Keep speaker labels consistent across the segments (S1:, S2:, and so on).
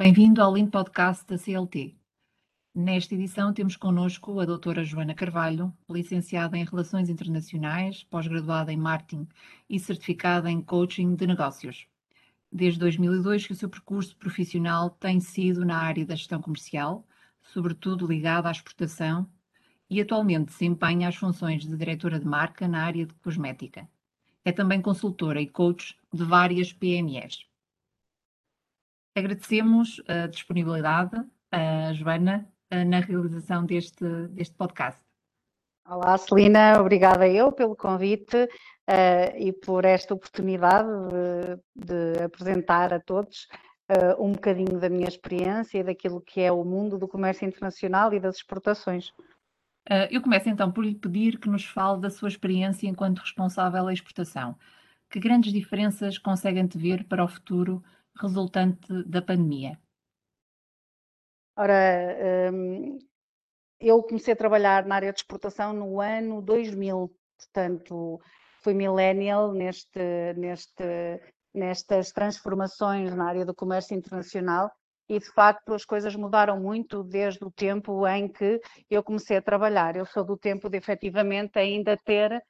S1: Bem-vindo ao Link Podcast da CLT. Nesta edição temos connosco a doutora Joana Carvalho, licenciada em Relações Internacionais, pós-graduada em Marketing e certificada em Coaching de Negócios. Desde 2002 que o seu percurso profissional tem sido na área da gestão comercial, sobretudo ligada à exportação, e atualmente desempenha as funções de diretora de marca na área de cosmética. É também consultora e coach de várias PMEs. Agradecemos a disponibilidade, a Joana, na realização deste, deste podcast.
S2: Olá, Celina, obrigada eu pelo convite uh, e por esta oportunidade de, de apresentar a todos uh, um bocadinho da minha experiência e daquilo que é o mundo do comércio internacional e das exportações.
S1: Uh, eu começo então por lhe pedir que nos fale da sua experiência enquanto responsável à exportação. Que grandes diferenças conseguem te ver para o futuro resultante da pandemia?
S2: Ora, hum, eu comecei a trabalhar na área de exportação no ano 2000, portanto, fui millennial neste, neste, nestas transformações na área do comércio internacional e de facto as coisas mudaram muito desde o tempo em que eu comecei a trabalhar. Eu sou do tempo de efetivamente ainda ter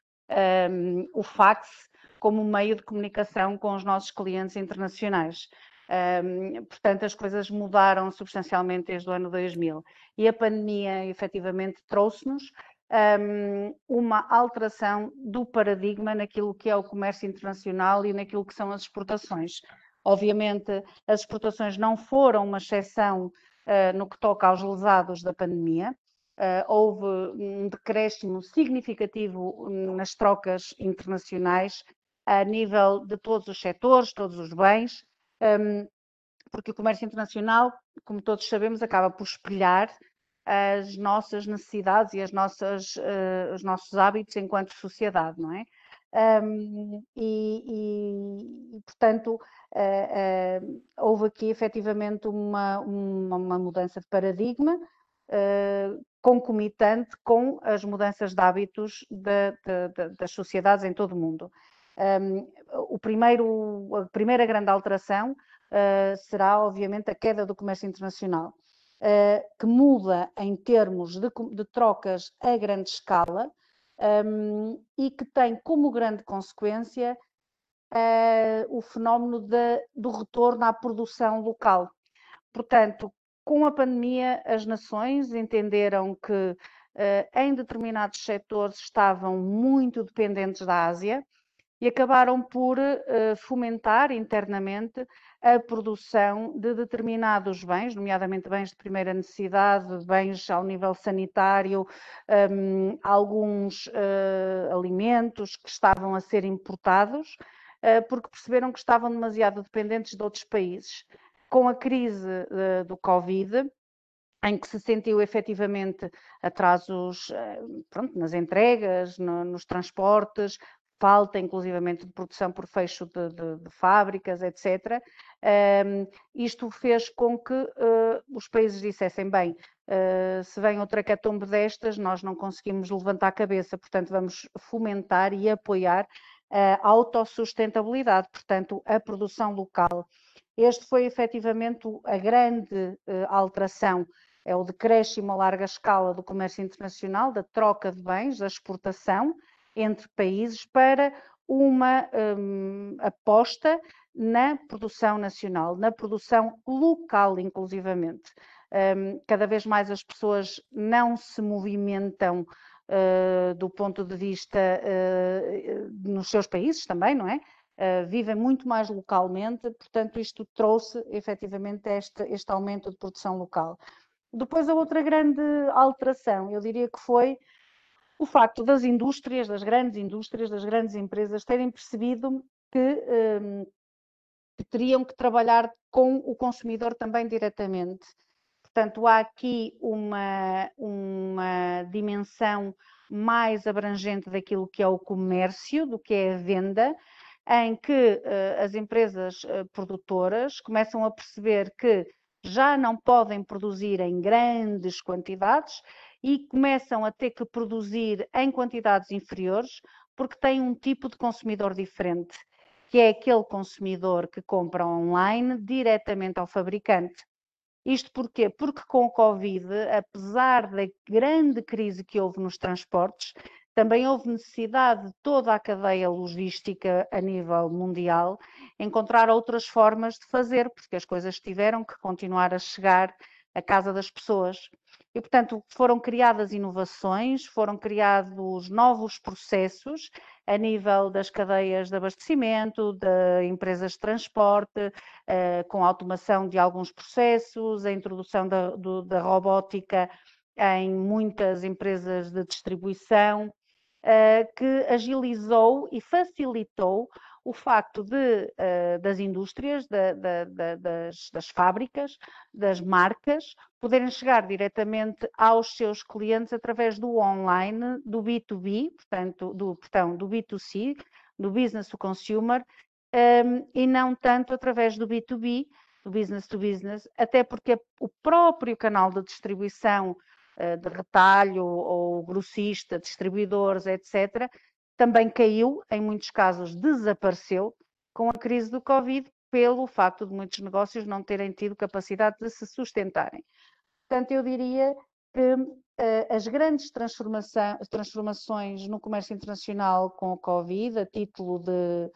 S2: um, o fax como meio de comunicação com os nossos clientes internacionais. Um, portanto, as coisas mudaram substancialmente desde o ano 2000 e a pandemia efetivamente trouxe-nos um, uma alteração do paradigma naquilo que é o comércio internacional e naquilo que são as exportações. Obviamente, as exportações não foram uma exceção uh, no que toca aos lesados da pandemia. Uh, houve um decréscimo significativo nas trocas internacionais a nível de todos os setores, todos os bens, um, porque o comércio internacional, como todos sabemos, acaba por espelhar as nossas necessidades e as nossas, uh, os nossos hábitos enquanto sociedade, não é? Um, e, e, portanto, uh, uh, houve aqui efetivamente uma, uma, uma mudança de paradigma uh, concomitante com as mudanças de hábitos de, de, de, das sociedades em todo o mundo. Um, o primeiro, a primeira grande alteração uh, será, obviamente, a queda do comércio internacional, uh, que muda em termos de, de, trocas a grande escala um, e que tem como grande consequência uh, o fenómeno de, do retorno à produção local. Portanto, com a pandemia, as nações entenderam que em determinados setores estavam muito dependentes da Ásia e acabaram por uh, fomentar internamente a produção de determinados bens, nomeadamente bens de primeira necessidade, bens ao nível sanitário, um, alguns uh, alimentos que estavam a ser importados, uh, porque perceberam que estavam demasiado dependentes de outros países. Com a crise do Covid, em que se sentiu efetivamente atrasos pronto, nas entregas, no, nos transportes, falta inclusivamente de produção por fecho de, de, de fábricas, etc. Um, isto fez com que uh, os países dissessem, bem, uh, se vem outra catombe destas, nós não conseguimos levantar a cabeça, portanto vamos fomentar e apoiar a autossustentabilidade, portanto a produção local. Este foi efetivamente a grande uh, alteração é o decréscimo a larga escala do comércio internacional, da troca de bens, da exportação, entre países para uma um, aposta na produção nacional, na produção local, inclusivamente. Um, cada vez mais as pessoas não se movimentam uh, do ponto de vista uh, nos seus países também, não é? Uh, vivem muito mais localmente, portanto, isto trouxe efetivamente este, este aumento de produção local. Depois, a outra grande alteração, eu diria que foi o facto das indústrias, das grandes indústrias, das grandes empresas terem percebido que, um, que teriam que trabalhar com o consumidor também diretamente. Portanto, há aqui uma, uma dimensão mais abrangente daquilo que é o comércio, do que é a venda, em que uh, as empresas uh, produtoras começam a perceber que já não podem produzir em grandes quantidades e começam a ter que produzir em quantidades inferiores porque têm um tipo de consumidor diferente, que é aquele consumidor que compra online diretamente ao fabricante. Isto porquê? Porque com o Covid, apesar da grande crise que houve nos transportes, também houve necessidade de toda a cadeia logística a nível mundial encontrar outras formas de fazer, porque as coisas tiveram que continuar a chegar à casa das pessoas. E, portanto, foram criadas inovações, foram criados novos processos a nível das cadeias de abastecimento, de empresas de transporte, eh, com a automação de alguns processos, a introdução da, do, da robótica em muitas empresas de distribuição, eh, que agilizou e facilitou o facto de, uh, das indústrias, da, da, da, das, das, fábricas, das marcas, poderem chegar diretamente aos seus clientes através do online, do B2B, portanto, do, portanto, do B2C, do business to consumer, um, ehm, e não tanto através do B2B, do business to business, até porque o próprio canal de distribuição uh, de retalho ou grossista, distribuidores, etc., também caiu, em muitos casos desapareceu, com a crise do Covid, pelo facto de muitos negócios não terem tido capacidade de se sustentarem. Portanto, eu diria que uh, as grandes transformações no comércio internacional com o Covid, a título de,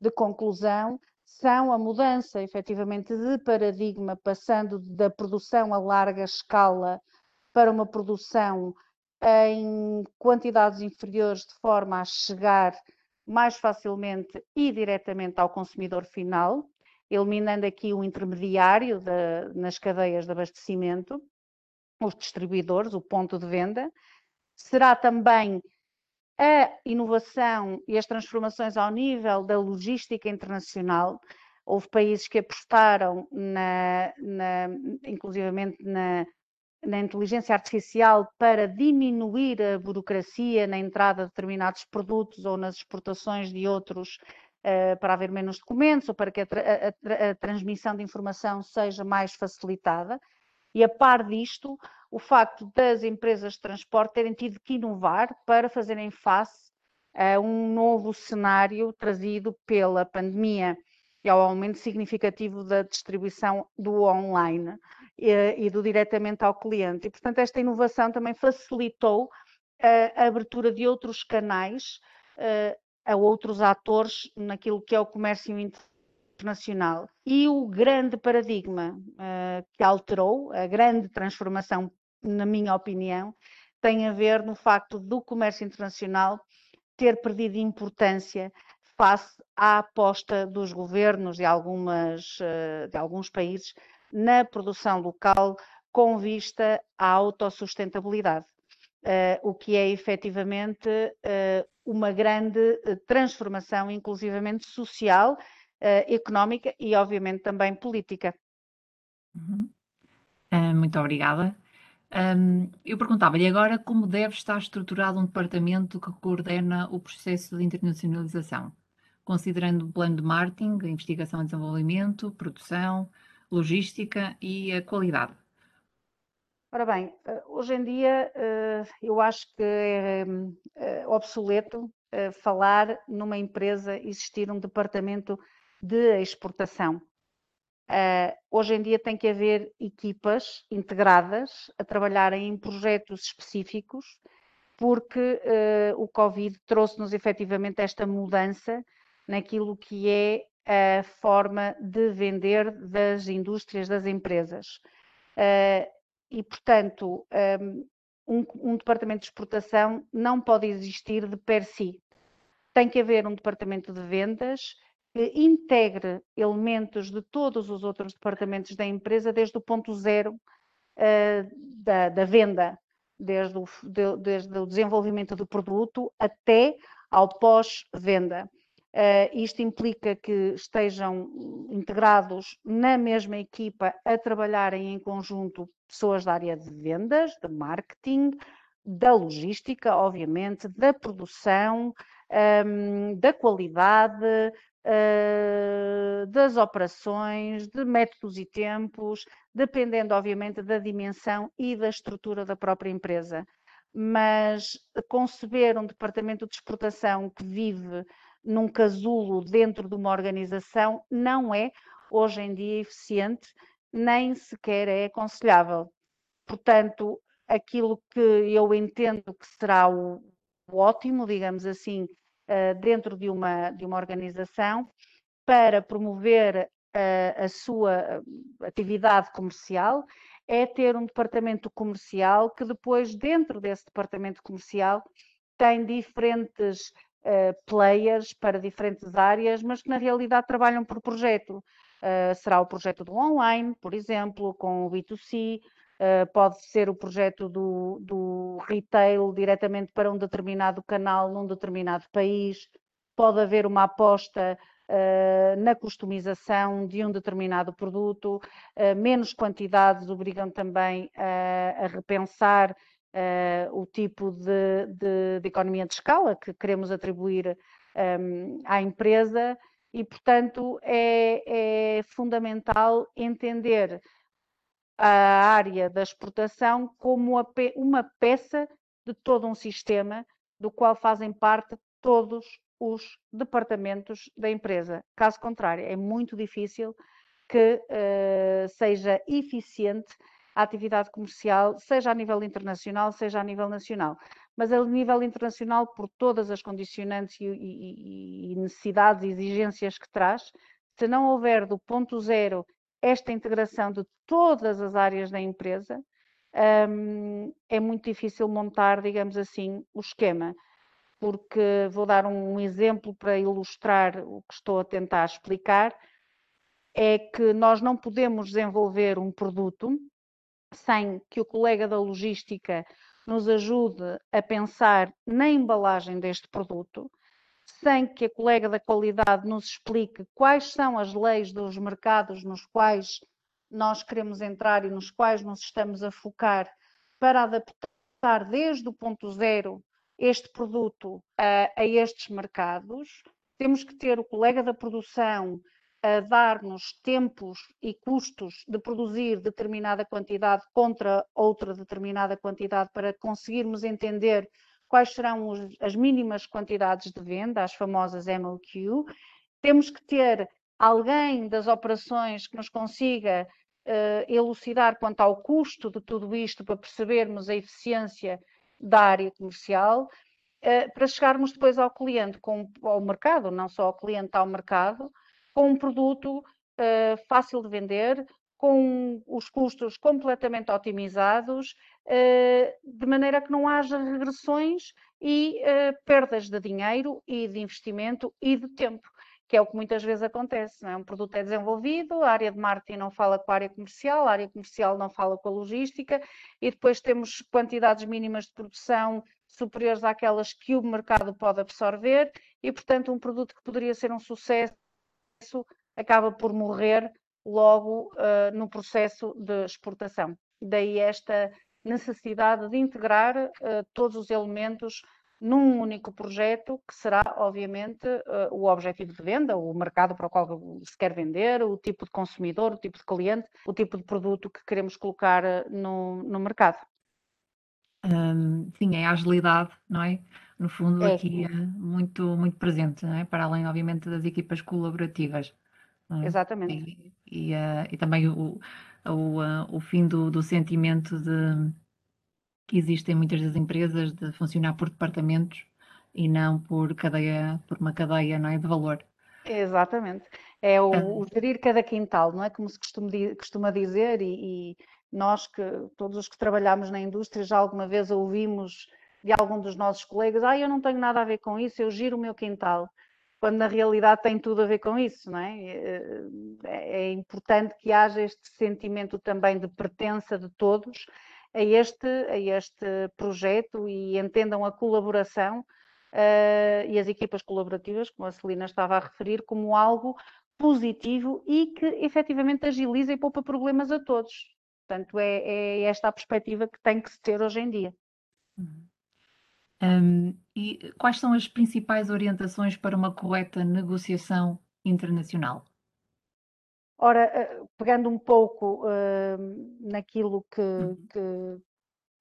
S2: de conclusão, são a mudança efetivamente de paradigma, passando da produção a larga escala para uma produção em quantidades inferiores de forma a chegar mais facilmente e diretamente ao consumidor final, eliminando aqui o intermediário de, nas cadeias de abastecimento, os distribuidores, o ponto de venda. Será também a inovação e as transformações ao nível da logística internacional. Houve países que apostaram, na, na, inclusivamente na, na inteligência artificial para diminuir a burocracia na entrada de determinados produtos ou nas exportações de outros, uh, para haver menos documentos ou para que a, a, a, transmissão de informação seja mais facilitada. E a par disto, o facto das empresas de transporte terem tido que inovar para fazerem face a um novo cenário trazido pela pandemia e ao aumento significativo da distribuição do online e do diretamente ao cliente. E, portanto, esta inovação também facilitou a abertura de outros canais a outros atores naquilo que é o comércio internacional. E o grande paradigma que alterou, a grande transformação, na minha opinião, tem a ver no facto do comércio internacional ter perdido importância face à aposta dos governos de, algumas, de alguns países na produção local com vista à autossustentabilidade, uh, o que é efetivamente uh, uma grande eh, transformação, inclusivamente social, económica e, obviamente, também política.
S1: Uhum. muito obrigada. Um, eu perguntava-lhe agora como deve estar estruturado um departamento que coordena o processo de internacionalização, considerando o plano de marketing, investigação e desenvolvimento, produção, logística e a qualidade?
S2: Ora bem, eh, hoje em dia eh, eu acho que é eh, obsoleto falar numa empresa existir um departamento de exportação. Hoje em dia tem que haver equipas integradas a trabalharem em projetos específicos, porque o Covid trouxe-nos efetivamente esta mudança naquilo que é a forma de vender das indústrias, das empresas. Uh, e, portanto, um, um, departamento de exportação não pode existir de per si. Tem que haver um departamento de vendas que integre elementos de todos os outros departamentos da empresa, desde o ponto zero uh, da, da, venda, desde o, de, desde o desenvolvimento do produto até ao pós-venda. Uh, isto implica que estejam integrados na mesma equipa a trabalharem em conjunto pessoas da área de vendas, de marketing, da logística, obviamente, da produção, um, da qualidade, uh, das operações, de métodos e tempos, dependendo, obviamente, da dimensão e da estrutura da própria empresa. Mas conceber um departamento de exportação que vive num casulo dentro de uma organização não é hoje em dia eficiente nem sequer é aconselhável. Portanto, aquilo que eu entendo que será o, ótimo, digamos assim, uh, dentro de uma, de uma organização, para promover uh, a sua atividade comercial, é ter um departamento comercial que depois, dentro desse departamento comercial, tem diferentes players para diferentes áreas, mas que na realidade trabalham por projeto. Uh, será o projeto do online, por exemplo, com o B2C, uh, pode ser o projeto do, do retail diretamente para um determinado canal num determinado país, pode haver uma aposta uh, na customização de um determinado produto, uh, menos quantidades obrigam também a repensar o tipo de, de, de, economia de escala que queremos atribuir um, à empresa e, portanto, é, é fundamental entender a área da exportação como uma peça de todo um sistema do qual fazem parte todos os departamentos da empresa. Caso contrário, é muito difícil que uh, seja eficiente a atividade comercial, seja a nível internacional, seja a nível nacional. Mas a nível internacional, por todas as condicionantes e, e, e necessidades e exigências que traz, se não houver do ponto zero esta integração de todas as áreas da empresa, um, é muito difícil montar, digamos assim, o esquema. Porque vou dar um exemplo para ilustrar o que estou a tentar explicar. É que nós não podemos desenvolver um produto sem que o colega da logística nos ajude a pensar na embalagem deste produto, sem que a colega da qualidade nos explique quais são as leis dos mercados nos quais nós queremos entrar e nos quais nos estamos a focar para adaptar desde o ponto zero este produto a, a estes mercados. Temos que ter o colega da produção a dar-nos tempos e custos de produzir determinada quantidade contra outra determinada quantidade para conseguirmos entender quais serão os, as mínimas quantidades de venda, as famosas MOQ. Temos que ter alguém das operações que nos consiga uh, elucidar quanto ao custo de tudo isto para percebermos a eficiência da área comercial, uh, para chegarmos depois ao cliente, com, ao mercado, não só ao cliente, ao mercado, com um produto uh, fácil de vender, com os custos completamente otimizados, eh, de maneira que não haja regressões e eh, perdas de dinheiro e de investimento e de tempo, que é o que muitas vezes acontece. Não é? Um produto é desenvolvido, a área de marketing não fala com a área comercial, a área comercial não fala com a logística e depois temos quantidades mínimas de produção superiores àquelas que o mercado pode absorver e, portanto, um produto que poderia ser um sucesso acaba por morrer logo uh, no processo de exportação. Daí esta necessidade de integrar uh, todos os elementos num único projeto, que será, obviamente, uh, o objetivo de venda, o mercado para o qual se quer vender, o tipo de consumidor, o tipo de cliente, o tipo de produto que queremos colocar no, no mercado.
S1: Um, sim, é a agilidade, não é? No fundo, é. aqui é muito, muito presente, não é? Para além, obviamente, das equipas colaborativas.
S2: É? Exatamente.
S1: E, e, uh, e também o, o, uh, o fim do, do sentimento de que existem muitas das empresas de funcionar por departamentos e não por cadeia, por uma cadeia, não é, de valor.
S2: Exatamente. É o, ah. o gerir cada quintal, não é como se costuma, costuma dizer e, e, nós que todos os que trabalhamos na indústria já alguma vez ouvimos de algum dos nossos colegas, ah, eu não tenho nada a ver com isso, eu giro o meu quintal quando na realidade tem tudo a ver com isso, não é? É, é importante que haja este sentimento também de pertença de todos a este, a este projeto e entendam a colaboração uh, e as equipas colaborativas, como a Celina estava a referir, como algo positivo e que efetivamente agiliza e poupa problemas a todos. Portanto, é, é esta a perspectiva que tem que se ter hoje em dia.
S1: Uhum. Um, e quais são as principais orientações para uma correta negociação internacional?
S2: Ora, eh, pegando um pouco uh, naquilo que, uhum. que,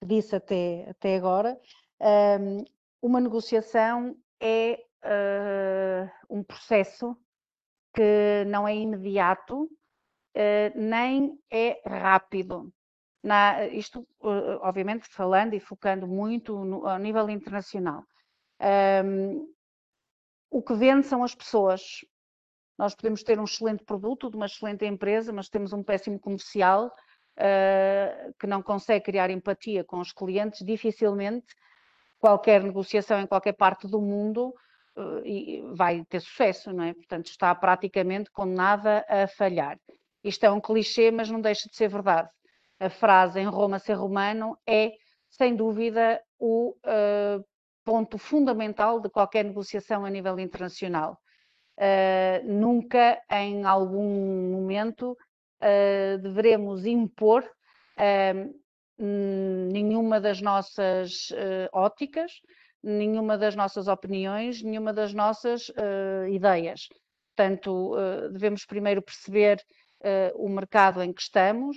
S2: disse até, até agora, um, uma negociação é uh, um processo que não é imediato, nem é rápido. Na, isto, obviamente, falando e focando muito no, a nível internacional. Um, o que vende são as pessoas. Nós podemos ter um excelente produto de uma excelente empresa, mas temos um péssimo comercial uh, que não consegue criar empatia com os clientes, dificilmente qualquer negociação em qualquer parte do mundo uh, vai ter sucesso, não é? Portanto, está praticamente condenada a falhar. Isto é um clichê, mas não deixa de ser verdade. A frase em Roma ser romano é, sem dúvida, o uh, ponto fundamental de qualquer negociação a nível internacional. Uh, nunca, em algum momento, uh, deveremos impor nenhuma das nossas óticas, nenhuma das nossas opiniões, nenhuma das nossas ideias. Portanto, devemos primeiro perceber o mercado em que estamos,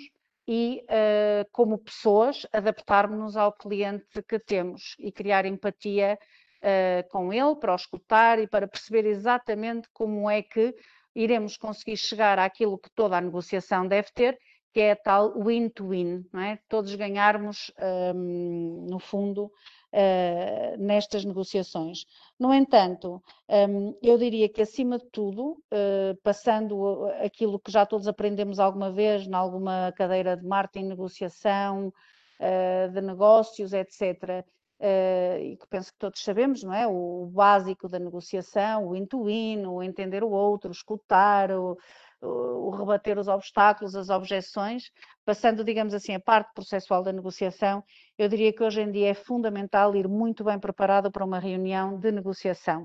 S2: e, uh, como pessoas, adaptarmos-nos ao cliente que temos e criar empatia uh, com ele para o escutar e para perceber exatamente como é que iremos conseguir chegar àquilo que toda a negociação deve ter, que é a tal win-to-win, -win, é? Todos ganharmos, um, no fundo, uh, nestas negociações. No entanto, um, eu diria que, acima de tudo, uh, passando aquilo que já todos aprendemos alguma vez, em alguma cadeira de marketing, negociação, uh, de negócios, etc., Uh, e que penso que todos sabemos, não é? O, básico da negociação, o win-to-win, o entender o outro, escutar, o, o rebater os obstáculos, as objeções, passando, digamos assim, a parte processual da negociação, eu diria que hoje em dia é fundamental ir muito bem preparado para uma reunião de negociação.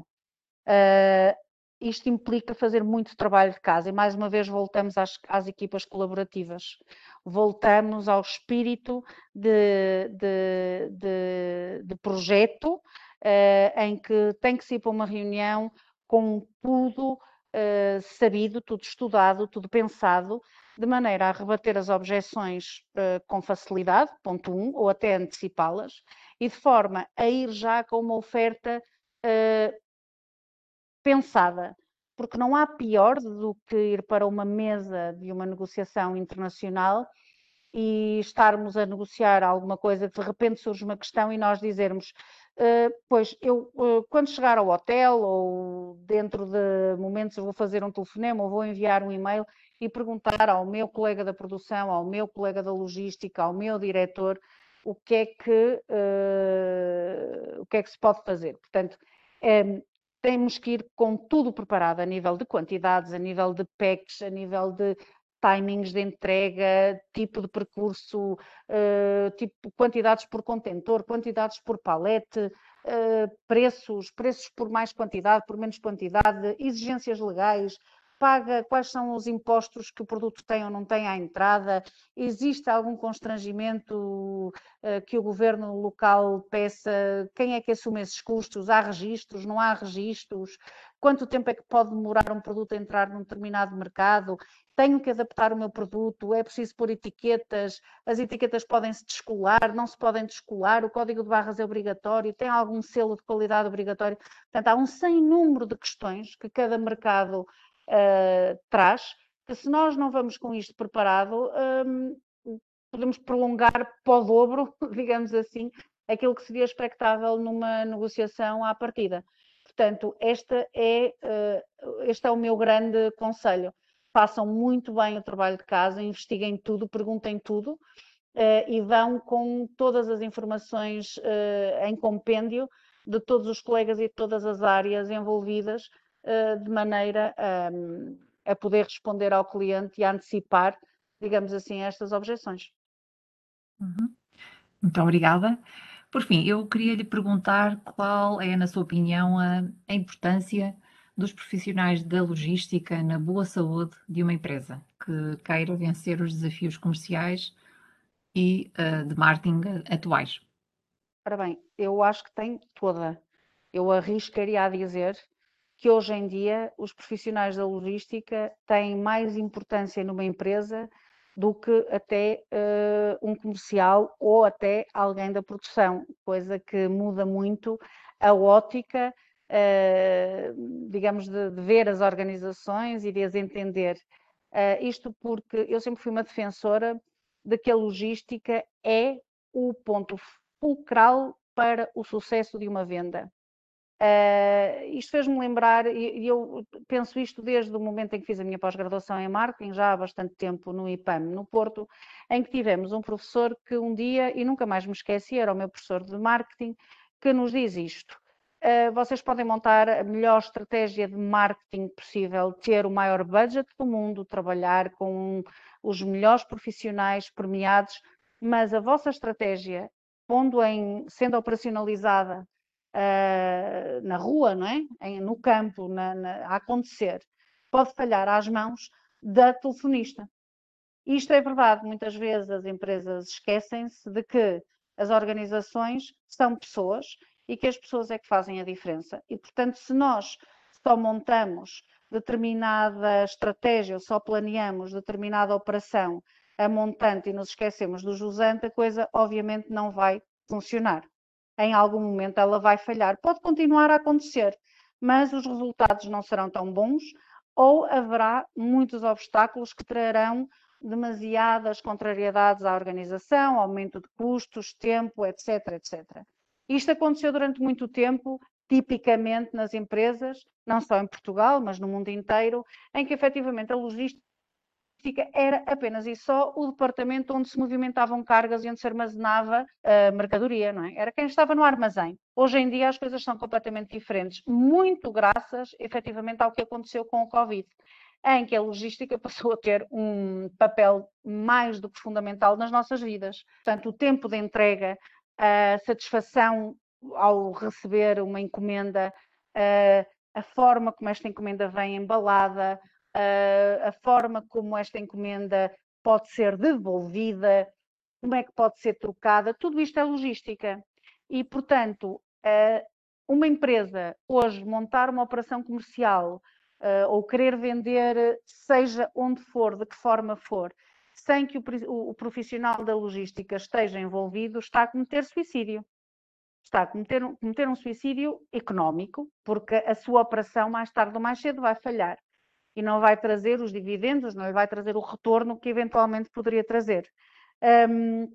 S2: Uh, isto implica fazer muito trabalho de casa e mais uma vez voltamos às, às equipas colaborativas, voltamos ao espírito de, de, de, de projeto uh, em que tem que se ir para uma reunião com tudo uh, sabido, tudo estudado, tudo pensado, de maneira a rebater as objeções uh, com facilidade, ponto um, ou até antecipá-las, e de forma a ir já com uma oferta uh, pensada. Porque não há pior do que ir para uma mesa de uma negociação internacional e estarmos a negociar alguma coisa, de repente surge uma questão e nós dizermos Uh, pois eu, uh, quando chegar ao hotel ou dentro de momentos, vou fazer um telefonema ou vou enviar um e-mail e perguntar ao meu colega da produção, ao meu colega da logística, ao meu diretor o que é que, uh, o que, é que se pode fazer. Portanto, um, temos que ir com tudo preparado a nível de quantidades, a nível de packs, a nível de timings de entrega, tipo de percurso, uh, tipo quantidades por contentor, quantidades por palete, uh, preços, preços por mais quantidade, por menos quantidade, exigências legais, paga, quais são os impostos que o produto tem ou não tem à entrada, existe algum constrangimento uh, que o governo local peça, quem é que assume esses custos, há registros, não há registros, quanto tempo é que pode demorar um produto a entrar num determinado mercado, tenho que adaptar o meu produto, é preciso pôr etiquetas, as etiquetas podem se descolar, não se podem descolar, o código de barras é obrigatório, tem algum selo de qualidade obrigatório. Portanto, há um sem número de questões que cada mercado uh, traz, que se nós não vamos com isto preparado, um, podemos prolongar para o dobro, digamos assim, aquilo que seria expectável numa negociação à partida. Portanto, esta é, uh, este é o meu grande conselho façam muito bem o trabalho de casa, investiguem tudo, perguntem tudo uh, e vão com todas as informações uh, em compêndio de todos os colegas e de todas as áreas envolvidas, uh, de maneira um, a poder responder ao cliente e a antecipar, digamos assim, estas objeções.
S1: Uhum. Muito obrigada. Por fim, eu queria lhe perguntar qual é, na sua opinião, a, a importância dos profissionais da logística na boa saúde de uma empresa que queira vencer os desafios comerciais e uh, de marketing atuais?
S2: Ora bem, eu acho que tem toda. Eu arriscaria a dizer que hoje em dia os profissionais da logística têm mais importância numa empresa do que até uh, um comercial ou até alguém da produção, coisa que muda muito a ótica uh, digamos, de, de, ver as organizações e de as entender. isto porque eu sempre fui uma defensora de que a logística é o ponto fulcral para o sucesso de uma venda. Uh, isto fez-me lembrar, e eu penso isto desde o momento em que fiz a minha pós-graduação em marketing, já há bastante tempo no IPAM, no Porto, em que tivemos um professor que um dia, e nunca mais me esqueci, era o meu professor de marketing, que nos diz isto. Uh, vocês podem montar a melhor estratégia de marketing possível, ter o maior budget do mundo, trabalhar com os melhores profissionais premiados, mas a vossa estratégia, pondo em, sendo operacionalizada uh, na rua, não é? Em, no campo, na, na, a acontecer, pode falhar às mãos da telefonista. Isto é verdade, muitas vezes as empresas esquecem-se de que as organizações são pessoas e que as pessoas é que fazem a diferença. E, portanto, se nós só montamos determinada estratégia, ou só planeamos determinada operação a montante e nos esquecemos do jusante, a coisa obviamente não vai funcionar em algum momento ela vai falhar. Pode continuar a acontecer, mas os resultados não serão tão bons ou haverá muitos obstáculos que trarão demasiadas contrariedades à organização, aumento de custos, tempo, etc, etc. Isto aconteceu durante muito tempo, tipicamente nas empresas, não só em Portugal, mas no mundo inteiro, em que efetivamente a logística era apenas e só o departamento onde se movimentavam cargas e onde se armazenava uh, mercadoria, não é? Era quem estava no armazém. Hoje em dia as coisas são completamente diferentes, muito graças efetivamente ao que aconteceu com o Covid, em que a logística passou a ter um papel mais do que fundamental nas nossas vidas. Portanto, o tempo de entrega, a satisfação ao receber uma encomenda, a forma como esta encomenda vem embalada, a forma como esta encomenda pode ser devolvida, como é que pode ser trocada, tudo isto é logística. E, portanto, uma empresa hoje montar uma operação comercial ou querer vender, seja onde for, de que forma for, sem que o, profissional da logística esteja envolvido, está a cometer suicídio. Está a cometer, cometer um suicídio económico, porque a sua operação, mais tarde ou mais cedo, vai falhar e não vai trazer os dividendos, não vai trazer o retorno que eventualmente poderia trazer. Um,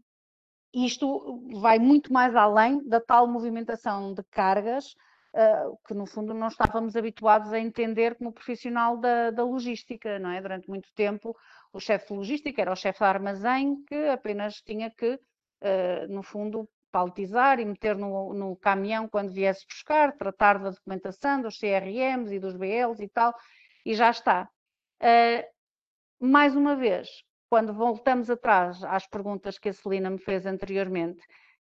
S2: isto vai muito mais além da tal movimentação de cargas uh, que no fundo não estávamos habituados a entender como profissional da, da logística, não é? Durante muito tempo o chefe de logística era o chefe de armazém que apenas tinha que, uh, no fundo, paletizar e meter no, no, caminhão quando viesse buscar, tratar da documentação, dos CRMs e dos BLs e tal, e já está. Uh, mais uma vez, quando voltamos atrás às perguntas que a Celina me fez anteriormente,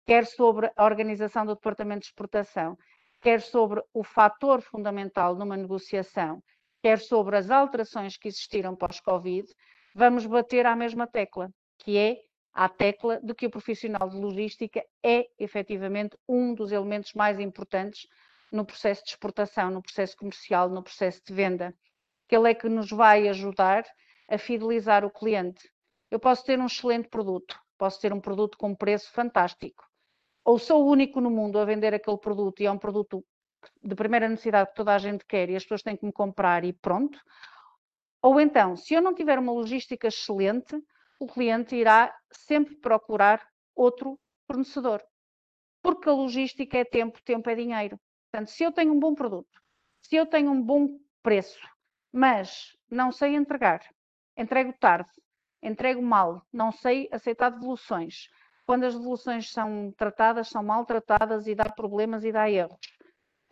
S2: quer sobre a organização do Departamento de Exportação, quer sobre o fator fundamental numa negociação, quer sobre as alterações que existiram pós-Covid, vamos bater à mesma tecla, que é a tecla de que o profissional de logística é efetivamente um dos elementos mais importantes no processo de exportação, no processo comercial, no processo de venda que ele é que nos vai ajudar a fidelizar o cliente. Eu posso ter um excelente produto, posso ter um produto com preço fantástico, ou sou o único no mundo a vender aquele produto e é um produto de primeira necessidade que toda a gente quer e as pessoas têm que me comprar e pronto. Ou então, se eu não tiver uma logística excelente, o cliente irá sempre procurar outro fornecedor. Porque a logística é tempo, tempo é dinheiro. Portanto, se eu tenho um bom produto, se eu tenho um bom preço, mas não sei entregar, entrego tarde, entrego mal, não sei aceitar devoluções. Quando as devoluções são tratadas, são mal tratadas e dá problemas e dá erros.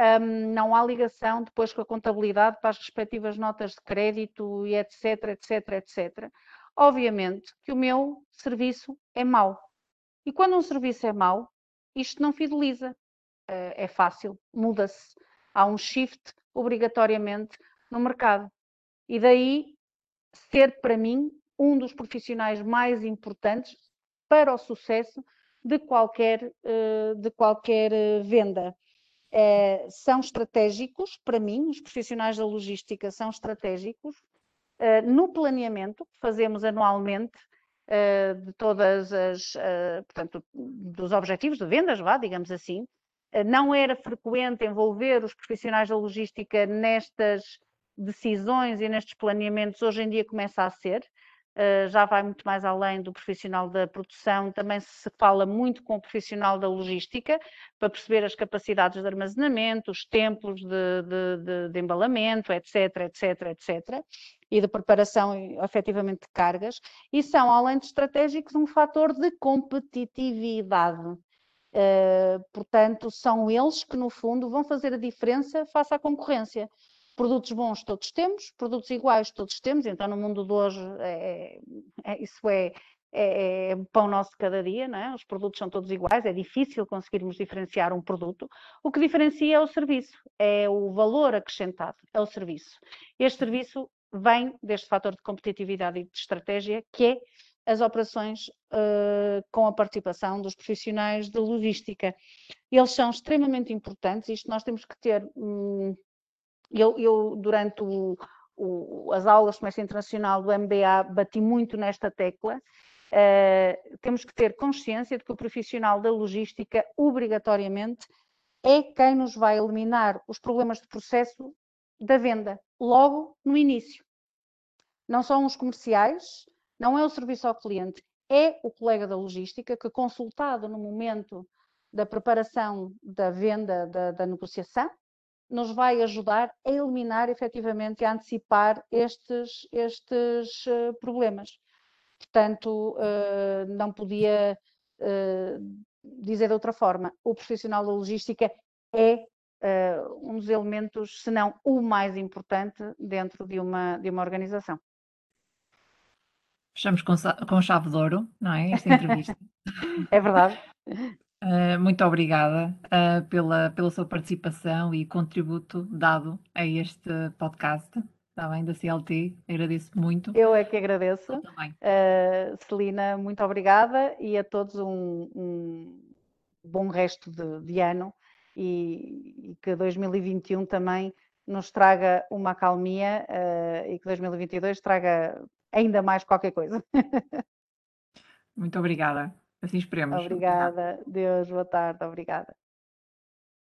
S2: Um, não há ligação depois com a contabilidade para as respectivas notas de crédito e etc, etc, etc. Obviamente que o meu serviço é mau. E quando um serviço é mau, isto não fideliza. Uh, é fácil, muda-se. Há um shift obrigatoriamente no mercado. E daí ser para mim um dos profissionais mais importantes para o sucesso de qualquer, eh, de qualquer eh, venda. É, são estratégicos, para mim, os profissionais da logística são estratégicos é, no planeamento que fazemos anualmente é, de todas as, portanto, dos objetivos de vendas, vá, digamos assim. Não era frequente envolver os profissionais da logística nestas decisões e nestes planeamentos hoje em dia começa a ser. Uh, já vai muito mais além do profissional da produção, também se fala muito com o profissional da logística para perceber as capacidades de armazenamento, os tempos de, de, de, de embalamento, etc, etc, etc, e de preparação efetivamente de cargas, e são, além de estratégicos, um fator de competitividade. Uh, portanto, são eles que, no fundo, vão fazer a diferença face à concorrência. Produtos bons todos temos, produtos iguais todos temos, então no mundo de hoje é, é, isso é, é, é pão nosso de cada dia, não é? os produtos são todos iguais, é difícil conseguirmos diferenciar um produto. O que diferencia é o serviço, é o valor acrescentado, é o serviço. Este serviço vem deste fator de competitividade e de estratégia, que é as operações uh, com a participação dos profissionais de logística. Eles são extremamente importantes, isto nós temos que ter hum, eu, eu durante o, o, as aulas de comércio internacional do MBA bati muito nesta tecla. Uh, temos que ter consciência de que o profissional da logística, obrigatoriamente, é quem nos vai eliminar os problemas de processo da venda, logo no início. Não são os comerciais, não é o serviço ao cliente, é o colega da logística que, consultado no momento da preparação da venda, da, da negociação, nos vai ajudar a eliminar efetivamente e a antecipar estes, estes uh, problemas. Portanto, uh, não podia uh, dizer de outra forma, o profissional da logística é um dos elementos, se não o mais importante, dentro de uma, de uma organização.
S1: Fechamos com, com chave de ouro, não é? Esta entrevista.
S2: é verdade.
S1: Uh, muito obrigada uh, pela, pela sua participação e contributo dado a este podcast, está bem, da CLT. Agradeço muito.
S2: Eu é que agradeço. Uh, Celina, muito obrigada e a todos um, um bom resto de, de ano e, e, que 2021 também nos traga uma acalmia e que 2022 traga ainda mais qualquer coisa.
S1: muito obrigada. Assim esperemos.
S2: Obrigada. Deus, boa tarde. Obrigada.